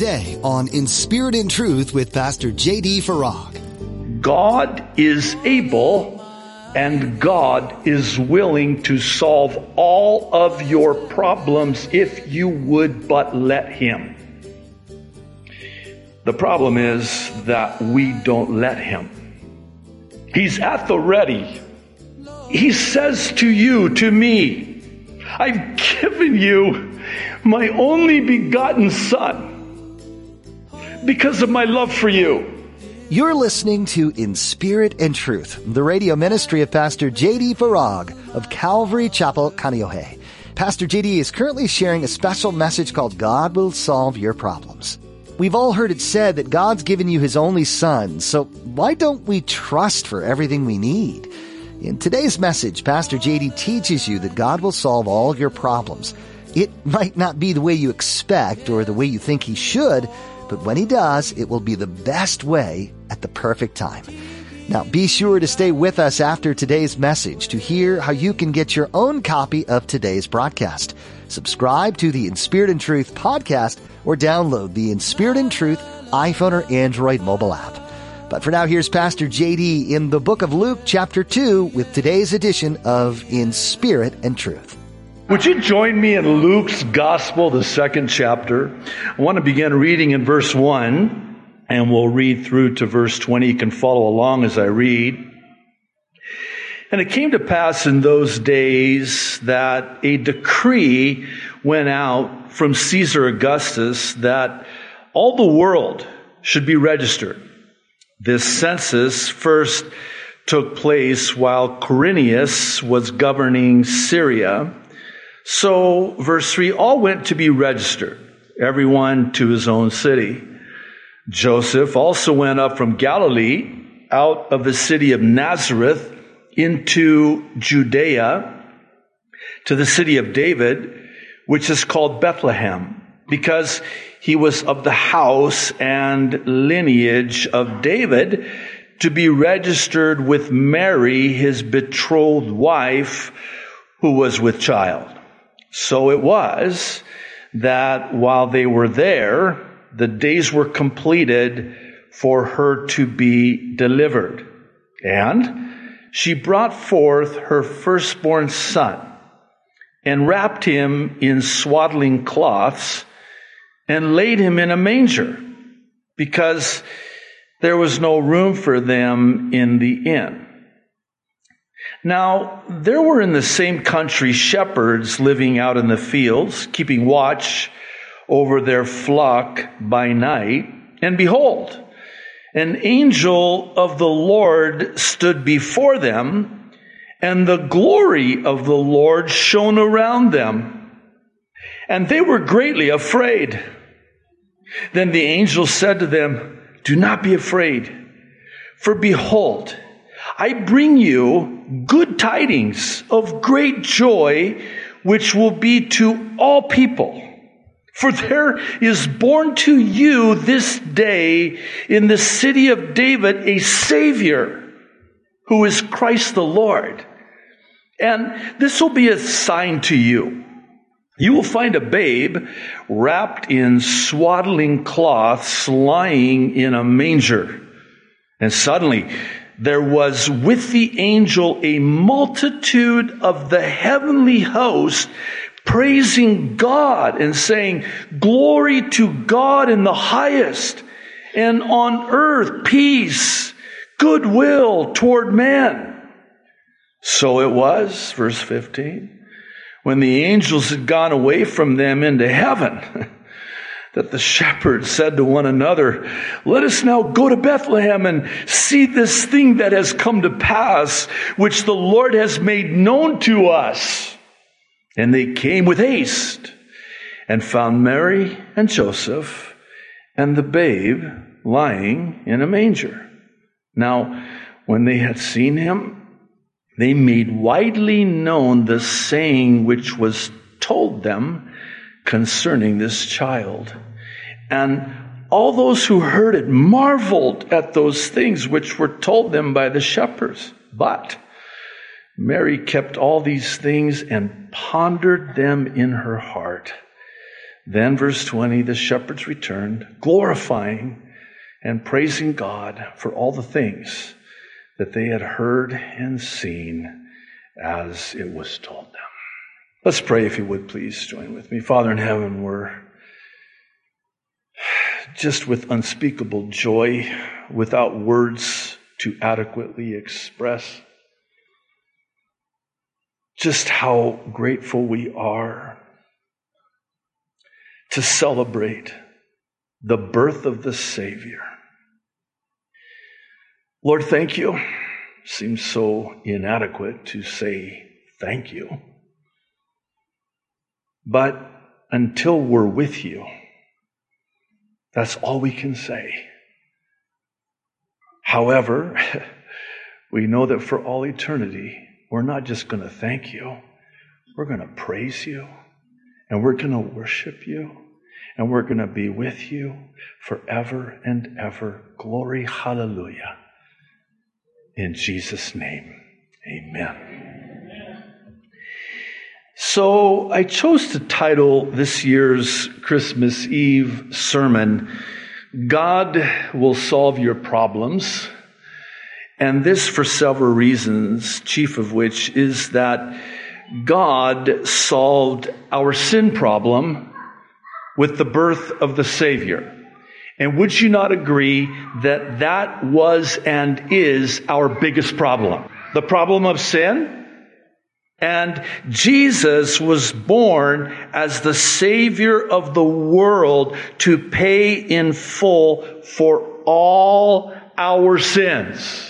today on In Spirit and Truth with Pastor J.D. Farag. God is able and God is willing to solve all of your problems if you would but let Him. The problem is that we don't let Him. He's at the ready. He says to you, to me, I've given you my only begotten Son because of my love for you. You're listening to In Spirit and Truth, the radio ministry of Pastor J.D. Farag of Calvary Chapel, Kaneohe. Pastor J.D. is currently sharing a special message called God Will Solve Your Problems. We've all heard it said that God's given you His only Son, so why don't we trust for everything we need? In today's message, Pastor JD teaches you that God will solve all your problems. It might not be the way you expect or the way you think He should, but when He does, it will be the best way at the perfect time. Now, be sure to stay with us after today's message to hear how you can get your own copy of today's broadcast. Subscribe to the In Spirit and Truth podcast or download the In Spirit and Truth iPhone or Android mobile app. But for now, here's Pastor JD in the book of Luke, chapter 2, with today's edition of In Spirit and Truth. Would you join me in Luke's Gospel, the second chapter? I want to begin reading in verse 1 and we'll read through to verse 20. You can follow along as I read. And it came to pass in those days that a decree went out from Caesar Augustus that all the world should be registered. This census first took place while Quirinius was governing Syria. So, verse 3 all went to be registered, everyone to his own city. Joseph also went up from Galilee out of the city of Nazareth into Judea to the city of David, which is called Bethlehem, because he was of the house and lineage of David to be registered with Mary, his betrothed wife, who was with child. So it was that while they were there, the days were completed for her to be delivered. And she brought forth her firstborn son and wrapped him in swaddling cloths and laid him in a manger because there was no room for them in the inn. Now, there were in the same country shepherds living out in the fields, keeping watch over their flock by night. And behold, an angel of the Lord stood before them, and the glory of the Lord shone around them. And they were greatly afraid. Then the angel said to them, Do not be afraid, for behold, I bring you good tidings of great joy, which will be to all people. For there is born to you this day in the city of David a Savior who is Christ the Lord. And this will be a sign to you. You will find a babe wrapped in swaddling cloths lying in a manger. And suddenly there was with the angel a multitude of the heavenly host praising God and saying, Glory to God in the highest, and on earth peace, goodwill toward men. So it was, verse 15, when the angels had gone away from them into heaven. that the shepherds said to one another, Let us now go to Bethlehem and see this thing that has come to pass, which the Lord has made known to us. And they came with haste and found Mary and Joseph and the babe lying in a manger. Now, when they had seen him, they made widely known the saying which was told them concerning this child. And all those who heard it marveled at those things which were told them by the shepherds. But Mary kept all these things and pondered them in her heart. Then, verse 20, the shepherds returned, glorifying and praising God for all the things that they had heard and seen as it was told them. Let's pray, if you would please join with me. Father in heaven, we're just with unspeakable joy, without words to adequately express just how grateful we are to celebrate the birth of the Savior. Lord, thank you. Seems so inadequate to say thank you. But until we're with you, that's all we can say. However, we know that for all eternity, we're not just going to thank you, we're going to praise you, and we're going to worship you, and we're going to be with you forever and ever. Glory, hallelujah. In Jesus' name, amen. So I chose to title this year's Christmas Eve sermon, God Will Solve Your Problems. And this for several reasons, chief of which is that God solved our sin problem with the birth of the Savior. And would you not agree that that was and is our biggest problem? The problem of sin? And Jesus was born as the Savior of the world to pay in full for all our sins.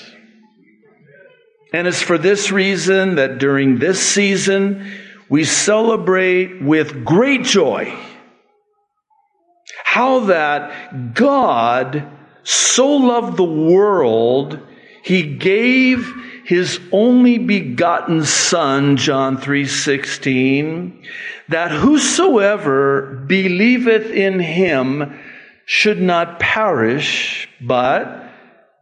And it's for this reason that during this season, we celebrate with great joy how that God so loved the world, he gave his only begotten son, John 3:16, that whosoever believeth in him should not perish, but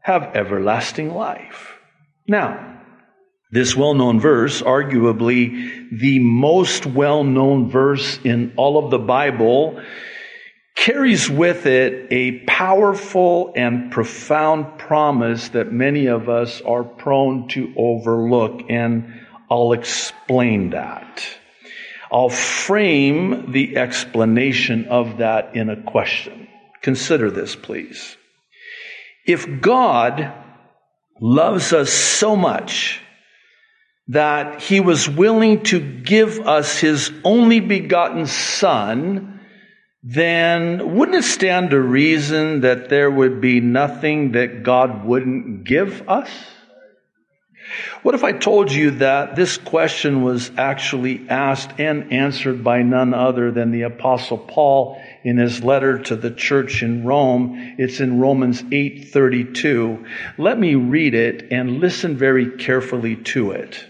have everlasting life. Now, this well-known verse, arguably the most well-known verse in all of the Bible, carries with it a powerful and profound promise that many of us are prone to overlook, and I'll explain that. I'll frame the explanation of that in a question. Consider this, please. If God loves us so much that he was willing to give us his only begotten Son, then wouldn't it stand to reason that there would be nothing that God wouldn't give us? What if I told you that this question was actually asked and answered by none other than the apostle Paul in his letter to the church in Rome? It's in Romans 8:32. Let me read it and listen very carefully to it.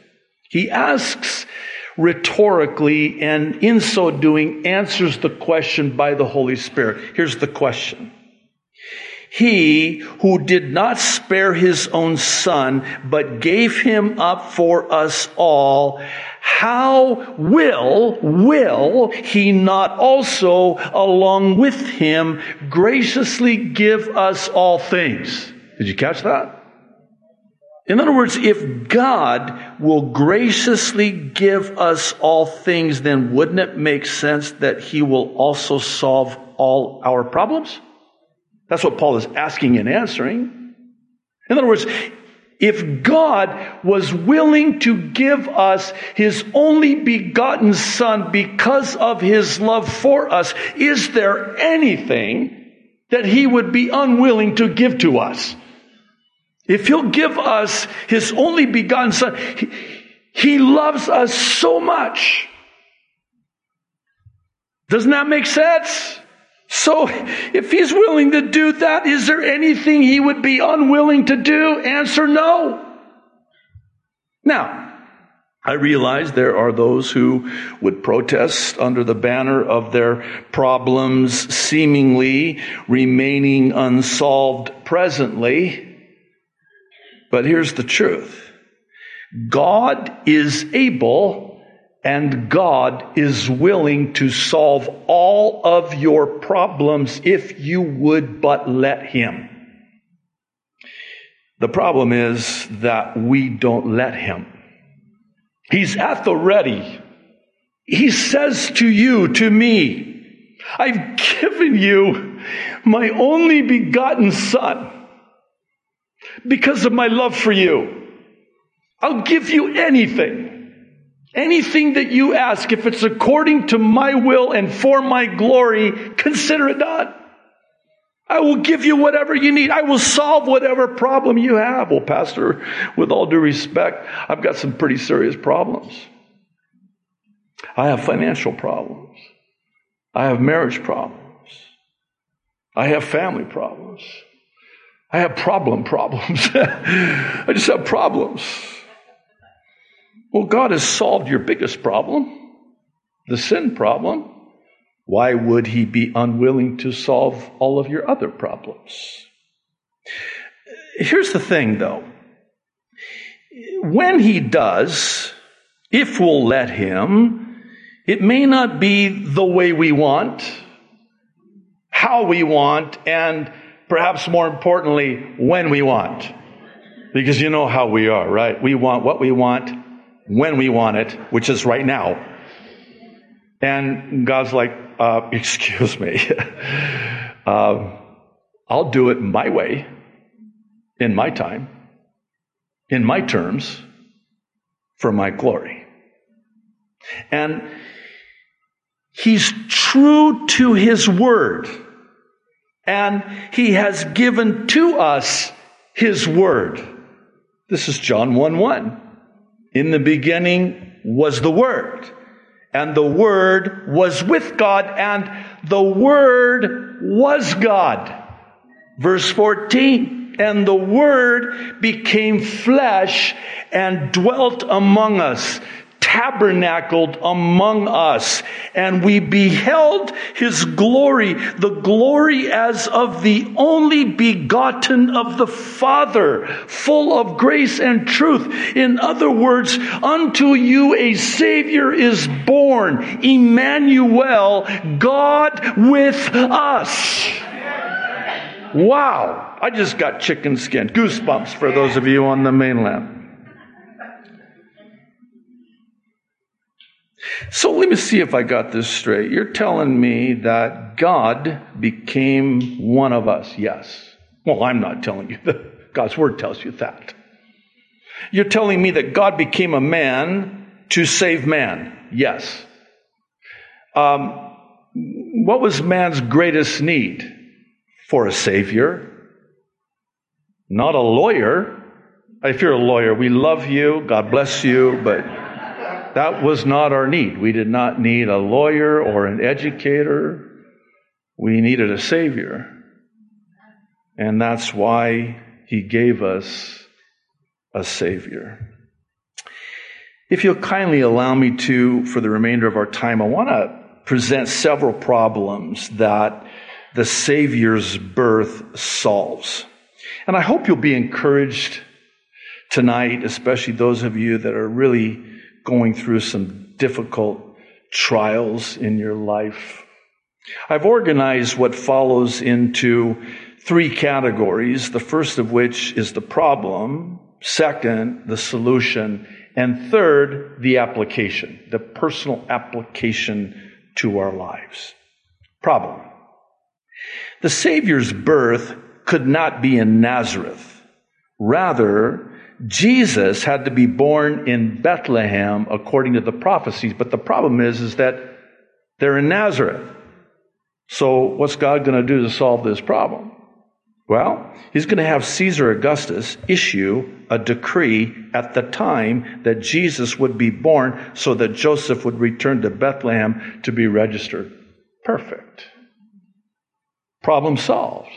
He asks rhetorically and in so doing answers the question by the Holy Spirit. Here's the question. He who did not spare his own son, but gave him up for us all, how will, will he not also along with him graciously give us all things? Did you catch that? In other words, if God will graciously give us all things, then wouldn't it make sense that He will also solve all our problems? That's what Paul is asking and answering. In other words, if God was willing to give us His only begotten Son because of His love for us, is there anything that He would be unwilling to give to us? If he'll give us his only begotten son, he, he loves us so much. Doesn't that make sense? So, if he's willing to do that, is there anything he would be unwilling to do? Answer no. Now, I realize there are those who would protest under the banner of their problems seemingly remaining unsolved presently. But here's the truth God is able And God is willing to solve all of your problems if you would but let Him. The problem is that we don't let Him. He's at the ready. He says to you, to me, I've given you my only begotten Son because of my love for you. I'll give you anything. Anything that you ask, if it's according to my will and for my glory, consider it done. I will give you whatever you need. I will solve whatever problem you have. Well, Pastor, with all due respect, I've got some pretty serious problems. I have financial problems. I have marriage problems. I have family problems. I have problem problems. I just have problems. Well, God has solved your biggest problem, the sin problem. Why would He be unwilling to solve all of your other problems? Here's the thing, though. When He does, if we'll let Him, it may not be the way we want, how we want, and perhaps more importantly, when we want. Because you know how we are, right? We want what we want, when we want it, which is right now. And God's like, uh, excuse me. uh, I'll do it my way, in my time, in my terms, for my glory. And He's true to His word. And He has given to us His word. This is John 1 1. In the beginning was the Word, and the Word was with God, and the Word was God. Verse 14, and the Word became flesh and dwelt among us tabernacled among us, and we beheld his glory, the glory as of the only begotten of the Father, full of grace and truth. In other words, unto you a Savior is born, Emmanuel, God with us. Wow. I just got chicken skin. Goosebumps for those of you on the mainland. So let me see if I got this straight. You're telling me that God became one of us. Yes. Well, I'm not telling you that. God's word tells you that. You're telling me that God became a man to save man. Yes. Um, what was man's greatest need? For a savior, not a lawyer. If you're a lawyer, we love you, God bless you, but that was not our need. We did not need a lawyer or an educator. We needed a Savior. And that's why He gave us a Savior. If you'll kindly allow me to, for the remainder of our time, I want to present several problems that the Savior's birth solves. And I hope you'll be encouraged tonight, especially those of you that are really going through some difficult trials in your life. I've organized what follows into three categories, the first of which is the problem, second, the solution, and third, the application, the personal application to our lives. Problem. The Savior's birth could not be in Nazareth. Rather, Jesus had to be born in Bethlehem according to the prophecies, but the problem is, is that they're in Nazareth. So what's God going to do to solve this problem? Well, he's going to have Caesar Augustus issue a decree at the time that Jesus would be born so that Joseph would return to Bethlehem to be registered. Perfect. Problem solved.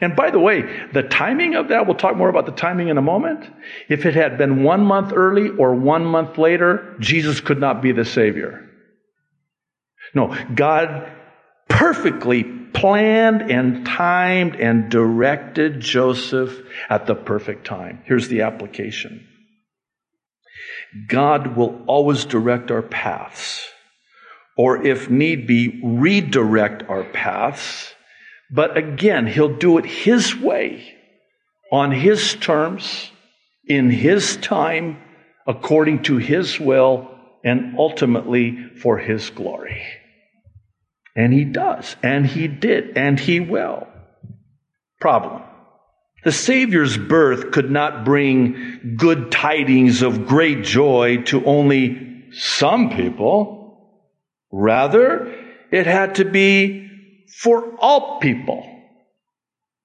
And by the way, the timing of that, we'll talk more about the timing in a moment. If it had been one month early or one month later, Jesus could not be the Savior. No, God perfectly planned and timed and directed Joseph at the perfect time. Here's the application. God will always direct our paths, or if need be, redirect our paths. But again, He'll do it His way, on His terms, in His time, according to His will, and ultimately for His glory. And He does, and He did, and He will. Problem. The Savior's birth could not bring good tidings of great joy to only some people. Rather, it had to be for all people.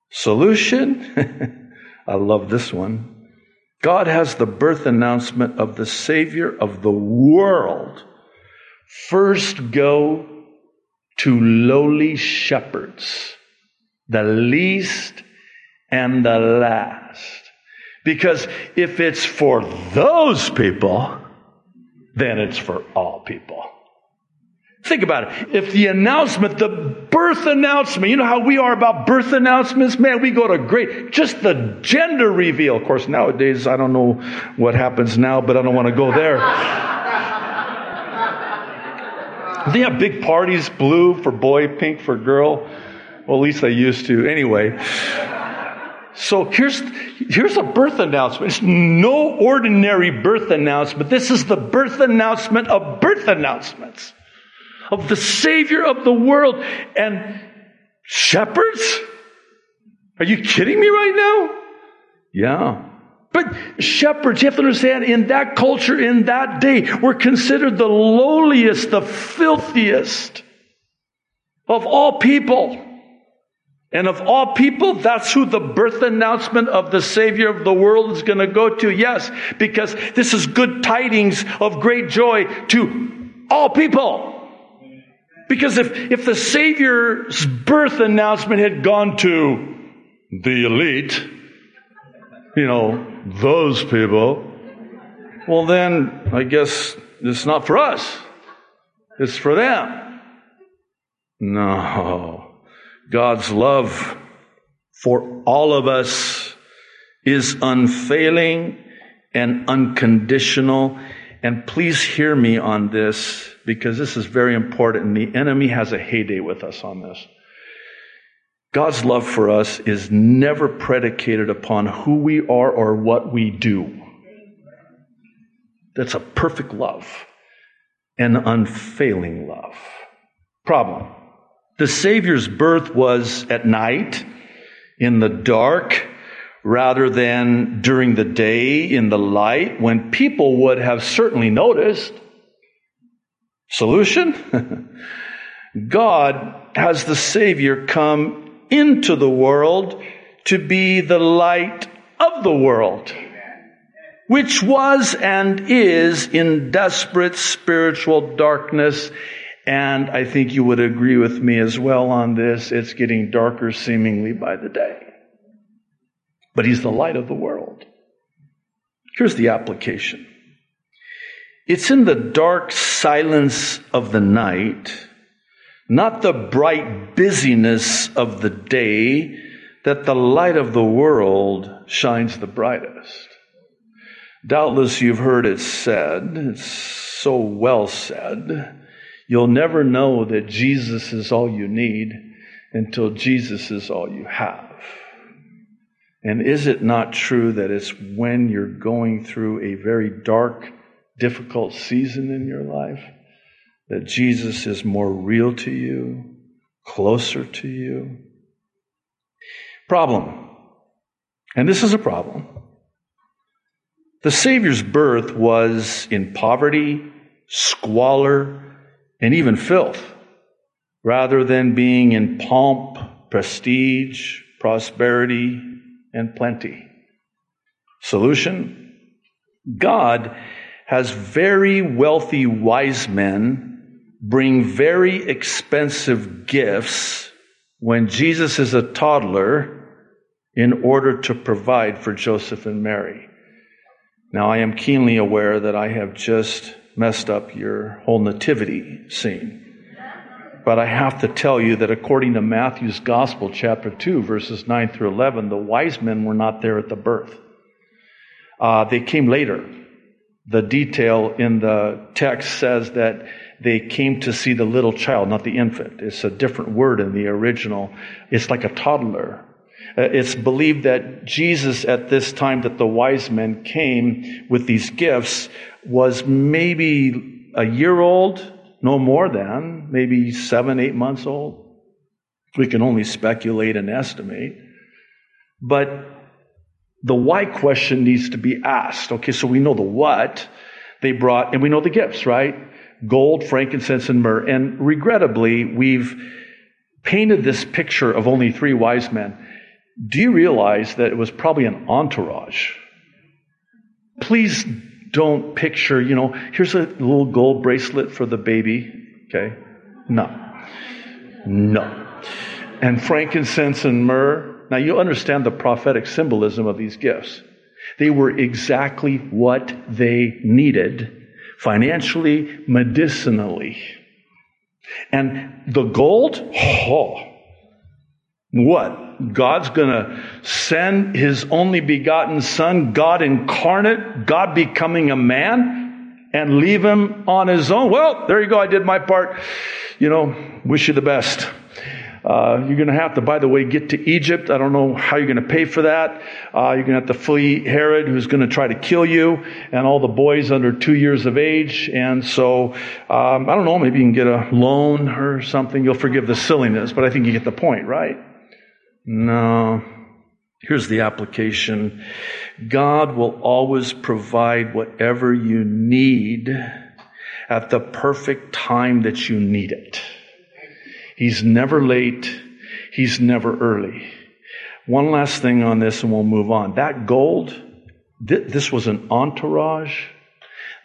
Solution? I love this one. God has the birth announcement of the Savior of the world. First go to lowly shepherds, the least and the last. Because if it's for those people, then it's for all people. Think about it. If the announcement, the birth announcement, you know how we are about birth announcements? Man, we go to great, just the gender reveal. Of course, nowadays, I don't know what happens now, but I don't want to go there. they have big parties, blue for boy, pink for girl. Well, at least they used to. Anyway. So here's, here's a birth announcement. It's no ordinary birth announcement. This is the birth announcement of birth announcements of the Savior of the world. And shepherds? Are you kidding me right now? Yeah. But shepherds, you have to understand, in that culture, in that day, were considered the lowliest, the filthiest of all people. And of all people, that's who the birth announcement of the Savior of the world is going to go to. Yes, because this is good tidings of great joy to all people. Because if, if the Savior's birth announcement had gone to the elite, you know, those people, well then, I guess it's not for us. It's for them. No. God's love for all of us is unfailing and unconditional. And please hear me on this because this is very important. And the enemy has a heyday with us on this. God's love for us is never predicated upon who we are or what we do. That's a perfect love, an unfailing love. Problem the Savior's birth was at night, in the dark, rather than during the day in the light, when people would have certainly noticed. Solution? God has the Savior come into the world to be the light of the world, which was and is in desperate spiritual darkness and I think you would agree with me as well on this. It's getting darker seemingly by the day. But he's the light of the world. Here's the application. It's in the dark silence of the night, not the bright busyness of the day, that the light of the world shines the brightest. Doubtless you've heard it said, it's so well said, You'll never know that Jesus is all you need until Jesus is all you have. And is it not true that it's when you're going through a very dark, difficult season in your life that Jesus is more real to you, closer to you? Problem. And this is a problem. The Savior's birth was in poverty, squalor, and even filth, rather than being in pomp, prestige, prosperity, and plenty. Solution? God has very wealthy wise men bring very expensive gifts when Jesus is a toddler in order to provide for Joseph and Mary. Now, I am keenly aware that I have just messed up your whole nativity scene. But I have to tell you that according to Matthew's Gospel, chapter 2, verses 9 through 11, the wise men were not there at the birth. Uh, they came later. The detail in the text says that they came to see the little child, not the infant. It's a different word in the original. It's like a toddler. Uh, it's believed that Jesus, at this time that the wise men came with these gifts, was maybe a year old, no more than, maybe seven, eight months old. We can only speculate and estimate. But the why question needs to be asked. Okay, so we know the what they brought, and we know the gifts, right? Gold, frankincense, and myrrh. And regrettably, we've painted this picture of only three wise men. Do you realize that it was probably an entourage? Please don't picture, you know, here's a little gold bracelet for the baby. Okay? No. No. And frankincense and myrrh. Now you understand the prophetic symbolism of these gifts. They were exactly what they needed financially, medicinally. And the gold, oh, what? God's going to send his only begotten son, God incarnate, God becoming a man, and leave him on his own. Well, there you go. I did my part. You know, wish you the best. Uh, you're going to have to, by the way, get to Egypt. I don't know how you're going to pay for that. Uh, you're going to have to flee Herod, who's going to try to kill you, and all the boys under two years of age. And so, um, I don't know, maybe you can get a loan or something. You'll forgive the silliness, but I think you get the point, right? No. Here's the application God will always provide whatever you need at the perfect time that you need it. He's never late. He's never early. One last thing on this and we'll move on. That gold, th- this was an entourage.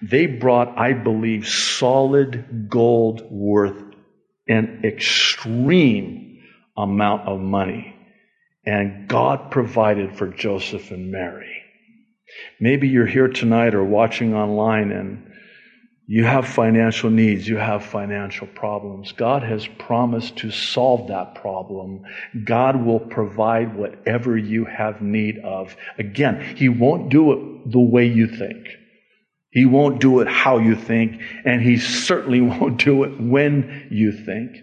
They brought, I believe, solid gold worth an extreme amount of money. And God provided for Joseph and Mary. Maybe you're here tonight or watching online and you have financial needs, you have financial problems. God has promised to solve that problem. God will provide whatever you have need of. Again, He won't do it the way you think. He won't do it how you think, and He certainly won't do it when you think.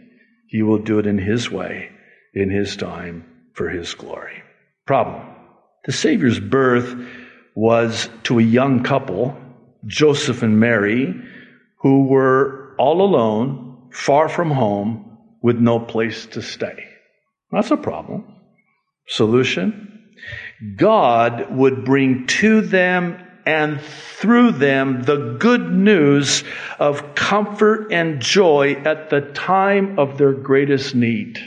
He will do it in His way, in His time for his glory. Problem. The Savior's birth was to a young couple, Joseph and Mary, who were all alone, far from home, with no place to stay. That's a problem. Solution? God would bring to them and through them the good news of comfort and joy at the time of their greatest need.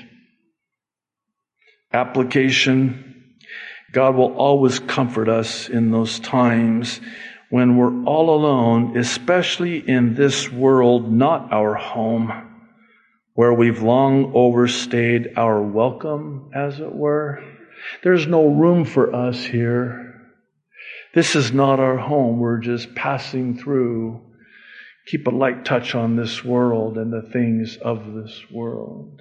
Application God will always comfort us in those times when we're all alone, especially in this world, not our home, where we've long overstayed our welcome, as it were. There's no room for us here. This is not our home. We're just passing through. Keep a light touch on this world and the things of this world.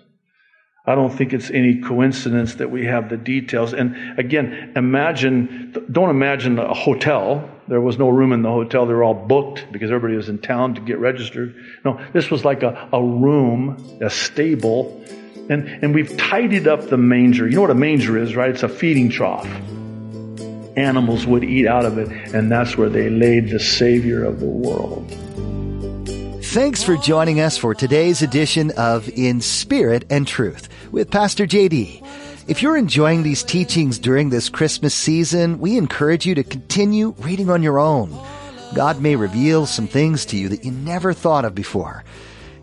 I don't think it's any coincidence that we have the details. And again, imagine, don't imagine a hotel. There was no room in the hotel. They were all booked because everybody was in town to get registered. No, this was like a, a room, a stable. And, and we've tidied up the manger. You know what a manger is, right? It's a feeding trough. Animals would eat out of it, and that's where they laid the Savior of the world. Thanks for joining us for today's edition of In Spirit and Truth with Pastor JD. If you're enjoying these teachings during this Christmas season, we encourage you to continue reading on your own. God may reveal some things to you that you never thought of before.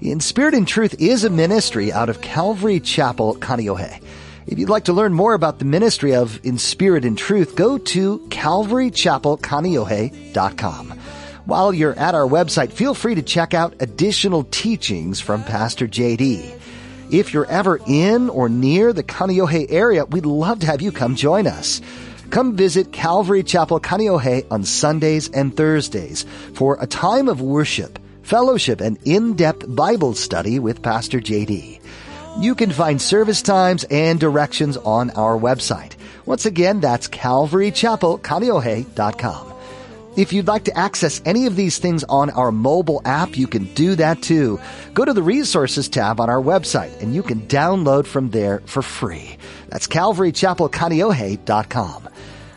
In Spirit and Truth is a ministry out of Calvary Chapel, Kaneohe. If you'd like to learn more about the ministry of In Spirit and Truth, go to calvarychapelkaneohe.com. While you're at our website, feel free to check out additional teachings from Pastor JD. If you're ever in or near the Kaneohe area, we'd love to have you come join us. Come visit Calvary Chapel Kaneohe on Sundays and Thursdays for a time of worship, fellowship, and in-depth Bible study with Pastor JD. You can find service times and directions on our website. Once again, that's calvarychapelkaneohe.com. If you'd like to access any of these things on our mobile app, you can do that too. Go to the resources tab on our website and you can download from there for free. That's calvarychapelkaneohe.com.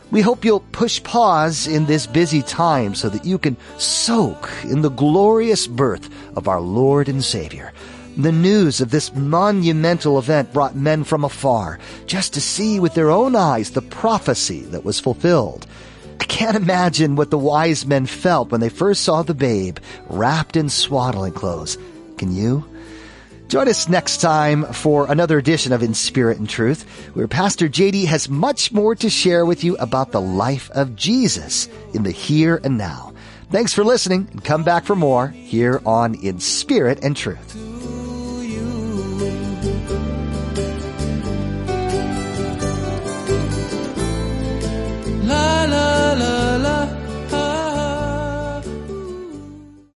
We hope you'll push pause in this busy time so that you can soak in the glorious birth of our Lord and Savior. The news of this monumental event brought men from afar just to see with their own eyes the prophecy that was fulfilled. I can't imagine what the wise men felt when they first saw the babe wrapped in swaddling clothes. Can you? Join us next time for another edition of In Spirit and Truth, where Pastor JD has much more to share with you about the life of Jesus in the here and now. Thanks for listening and come back for more here on In Spirit and Truth. la